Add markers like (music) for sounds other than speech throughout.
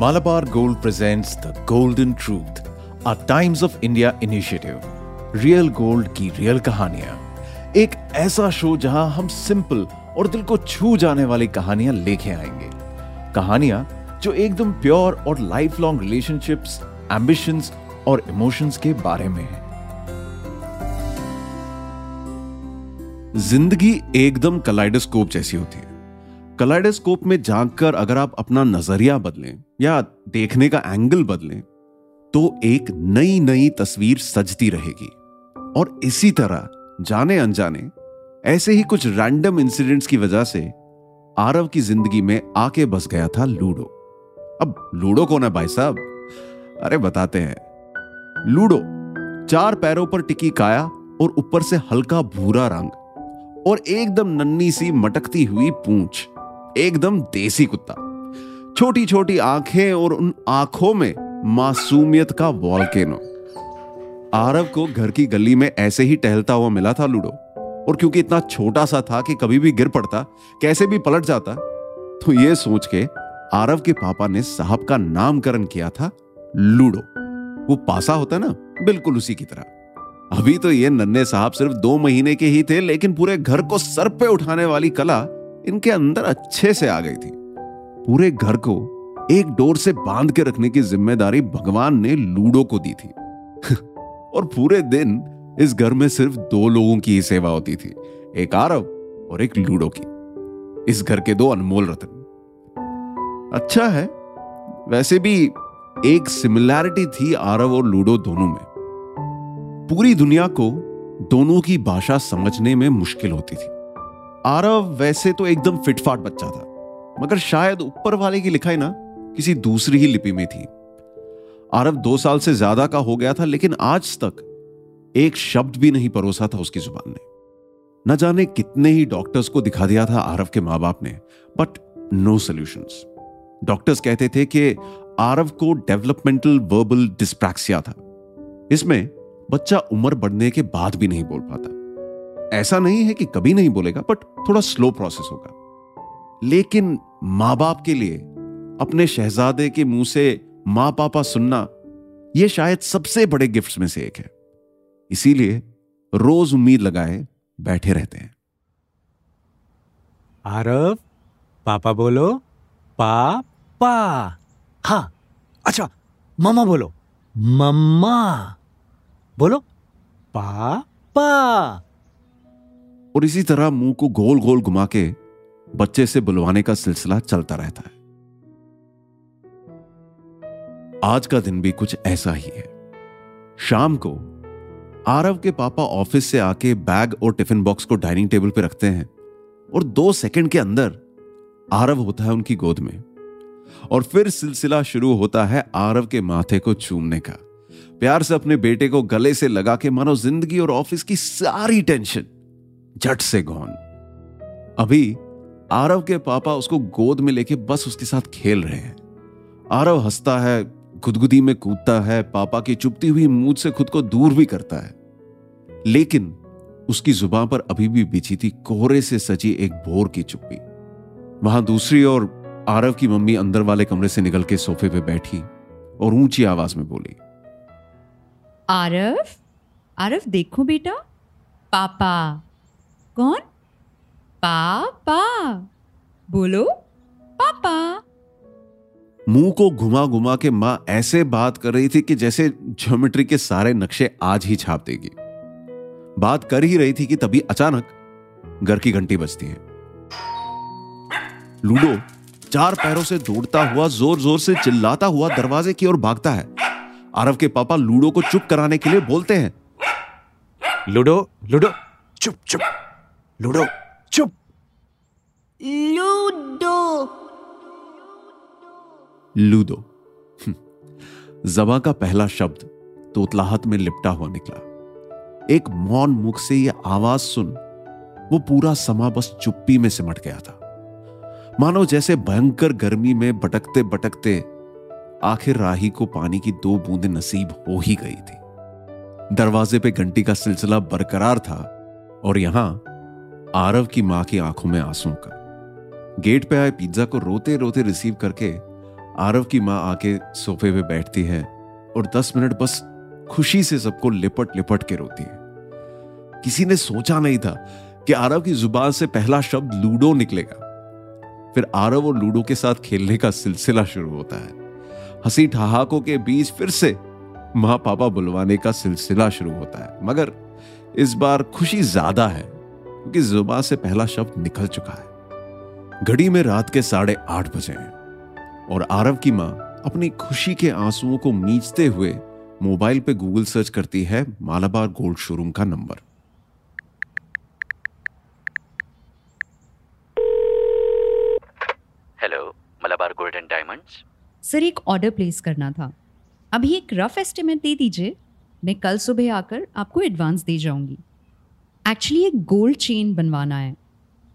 Malabar Gold presents The Golden Truth, a Times of India initiative. Real gold की real कहानियाँ। एक ऐसा show जहाँ हम सिंपल और दिल को छू जाने वाली कहानियाँ लेके आएँगे। कहानियाँ जो एकदम प्योर और लाइफ लॉन्ग रिलेशनशिप्स एम्बिशंस और इमोशंस के बारे में है। ज़िंदगी एकदम कलाइडोस्कोप जैसी होती है। कलाइडोस्कोप में झाँक कर अगर आप अपना नज़रिया बदलें या देखने का एंगल बदलें तो एक नई नई तस्वीर सजती रहेगी। और इसी तरह जाने अनजाने ऐसे ही कुछ रैंडम इंसिडेंट्स की वजह से, आरव की ज़िंदगी में आके बस गया था लूडो। अब लूडो कौन है भाई साहब? अरे बताते हैं। लूडो, चार पैरों पर टिकी काया और ऊपर से हल्का भूरा रंग और एकदम नन्नी सी मटकती हुई पूंछ। एकदम देसी कुत्ता। छोटी छोटी आँखें और उन आँखों में मासूमियत का वॉल्केनो आरव को घर की गली में ऐसे ही टहलता हुआ मिला था लूडो। और क्योंकि इतना छोटा सा था कि कभी भी गिर पड़ता, कैसे भी पलट जाता तो ये सोच के आरव के पापा ने साहब का नामकरण किया था लूडो। वो पासा होता ना, बिल्कुल उसी की तरह। अभी तो ये नन्हे साहब सिर्फ़ दो महीने के ही थे, लेकिन पूरे घर को सर पे उठाने वाली कला इनके अंदर अच्छे से आ गई थी। पूरे घर को एक डोर से बाँध के रखने की ज़िम्मेदारी भगवान ने लूडो को दी थी। (laughs) और पूरे दिन इस घर में सिर्फ़ दो लोगों की ही सेवा होती थी, एक आरव और एक लूडो की। इस घर के दो अनमोल रतन। अच्छा है, वैसे भी एक सिमिलैरिटी थी आरव और लूडो दोनों में। पूरी दुनिया को दोनों की भाषा समझने में मुश्किल होती थी। आरव वैसे तो एकदम फिटफाट बच्चा था, मगर शायद ऊपर वाले की लिखाई ना किसी दूसरी ही लिपि में थी। आरव दो साल से ज़्यादा का हो गया था, लेकिन आज तक एक शब्द भी नहीं परोसा था उसकी ज़ुबान ने। न जाने कितने ही डॉक्टर्स को दिखा दिया था आरव के माँ बाप ने बट नो सोल्यूशंस डॉक्टर्स कहते थे कि आरव को डेवलपमेंटल वर्बल डिस्प्रैक्सिया था। इसमें बच्चा उम्र बढ़ने के बाद भी नहीं बोल पाता। ऐसा नहीं है कि कभी नहीं बोलेगा बट थोड़ा स्लो प्रोसेस होगा। लेकिन माँ बाप के लिए, अपने शहजादे के मुँह से माँ पापा सुनना यह शायद सबसे बड़े गिफ्ट्स में से एक है। इसीलिए रोज उम्मीद लगाए, बैठे रहते हैं। आरव, पापा बोलो, पापा। हाँ अच्छा मम्मा बोलो। मम्मा। बोलो, पापा। और इसी तरह मुँह को गोल गोल घुमा के बच्चे से बुलवाने का सिलसिला चलता रहता है। आज का दिन भी कुछ ऐसा ही है। शाम को आरव के पापा ऑफ़िस से आके बैग और टिफ़िन बॉक्स को डाइनिंग टेबल पर रखते हैं और दो सेकंड के अंदर आरव होता है उनकी गोद में। और फिर सिलसिला शुरू होता है आरव के माथे को चूमने का। प्यार से अपने बेटे को गले से लगा के मानो ज़िंदगी और ऑफ़िस की सारी टेंशन। झट से गौन। अभी आरव के पापा उसको गोद में लेके बस उसके साथ खेल रहे हैं। आरव हंसता है, गुदगुदी में कूदता है, पापा की चुपती हुई मूद से खुद को दूर भी करता है। लेकिन उसकी ज़ुबान पर अभी भी बिछी थी कोहरे से सजी एक भोर की चुप्पी। वहाँ दूसरी ओर आरव की मम्मी अंदर वाले कमरे से निकल के सोफे पे बैठी और ऊँची आवाज़ में बोली, आरव? आरव, देखो बेटा। पापा कौन? पापा। बोलो पापा। मुँह को घुमा घुमा के माँ ऐसे बात कर रही थी कि जैसे ज्योमेट्री के सारे नक्शे आज ही छाप देगी। बात कर ही रही थी कि तभी अचानक घर की घंटी बजती है। लूडो चार पैरों से दौड़ता हुआ ज़ोर ज़ोर से चिल्लाता हुआ दरवाजे की ओर भागता है। आरव के पापा लूडो को चुप कराने के लिए बोलते हैं। लूडो लूडो चुप चुप। लूडो। चुप। लूडो। लूडो। हम्म, जबा का पहला शब्द तोतलाहट में लिपटा हुआ निकला। एक मौन मुख से यह आवाज़ सुन वो पूरा समा बस चुप्पी में सिमट गया था। मानो जैसे भयंकर गर्मी में भटकते भटकते आखिर राही को पानी की दो बूंदें नसीब हो ही गई थी। दरवाजे पे घंटी का सिलसिला बरकरार था और यहाँ आरव की माँ की आँखों में आँसू का गेट पे आए पिज्जा को रोते रोते रिसीव करके आरव की माँ आके सोफे पे बैठती है और दस मिनट बस खुशी से सबको लिपट लिपट के रोती है। किसी ने सोचा नहीं था कि आरव की ज़ुबान से पहला शब्द लूडो निकलेगा। फिर आरव और लूडो के साथ खेलने का सिलसिला शुरू होता है। हँसी ठहाकों के बीच फिर से माँ पापा बुलवाने का सिलसिला शुरू होता है। मगर इस बार खुशी ज़्यादा है। क्योंकि ज़ुबान से पहला शब्द निकल चुका है। घड़ी में रात के साढ़े आठ बजे हैं और आरव की माँ अपनी खुशी के आंसुओं को मींचते हुए मोबाइल पे गूगल सर्च करती है मालाबार गोल्ड शोरूम का number. Hello Malabar gold and diamonds. Sir एक ऑर्डर प्लेस करना था। अभी एक रफ एस्टिमेट दे दीजिए। मैं कल सुबह आकर आपको एडवांस दे जाऊँगी। एक्चुअली एक गोल्ड चेन बनवाना है।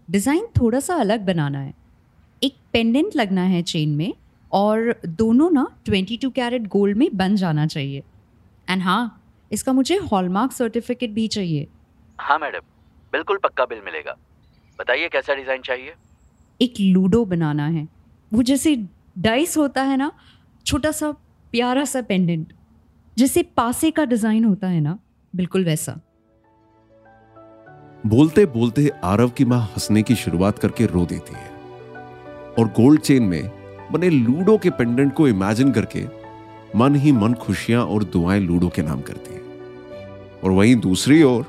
डिज़ाइन थोड़ा सा अलग बनाना है। एक पेंडेंट लगना है चेन में और दोनों ना 22 कैरेट गोल्ड में बन जाना चाहिए। एंड हाँ इसका मुझे हॉलमार्क सर्टिफिकेट भी चाहिए। हाँ मैडम बिल्कुल पक्का बिल मिलेगा। बताइए कैसा डिज़ाइन चाहिए? एक लूडो बनाना है। वो जैसे डाइस होता है ना छोटा सा प्यारा सा पेंडेंट जैसे पासे का डिज़ाइन होता है ना बिल्कुल वैसा। बोलते बोलते आरव की माँ हंसने की शुरुआत करके रो देती है। और गोल्ड चेन में बने लूडो के पेंडेंट को इमेजिन करके मन ही मन खुशियाँ और दुआएँ लूडो के नाम करती है। और वहीं दूसरी ओर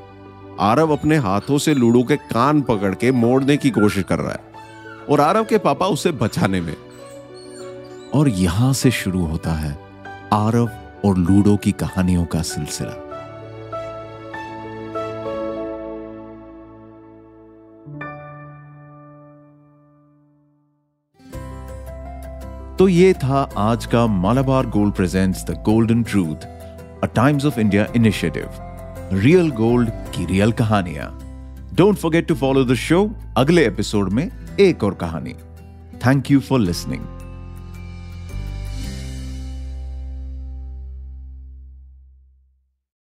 आरव अपने हाथों से लूडो के कान पकड़ के मोड़ने की कोशिश कर रहा है और आरव के पापा उसे बचाने में। और यहाँ से शुरू होता है आरव और लूडो की कहानियों का सिलसिला। तो ये था आज का Malabar gold presents the golden truth a Times of India initiative real gold की रियल कहानियाँ। Don't forget to follow the show अगले एपिसोड में एक और कहानी। Thank you for listening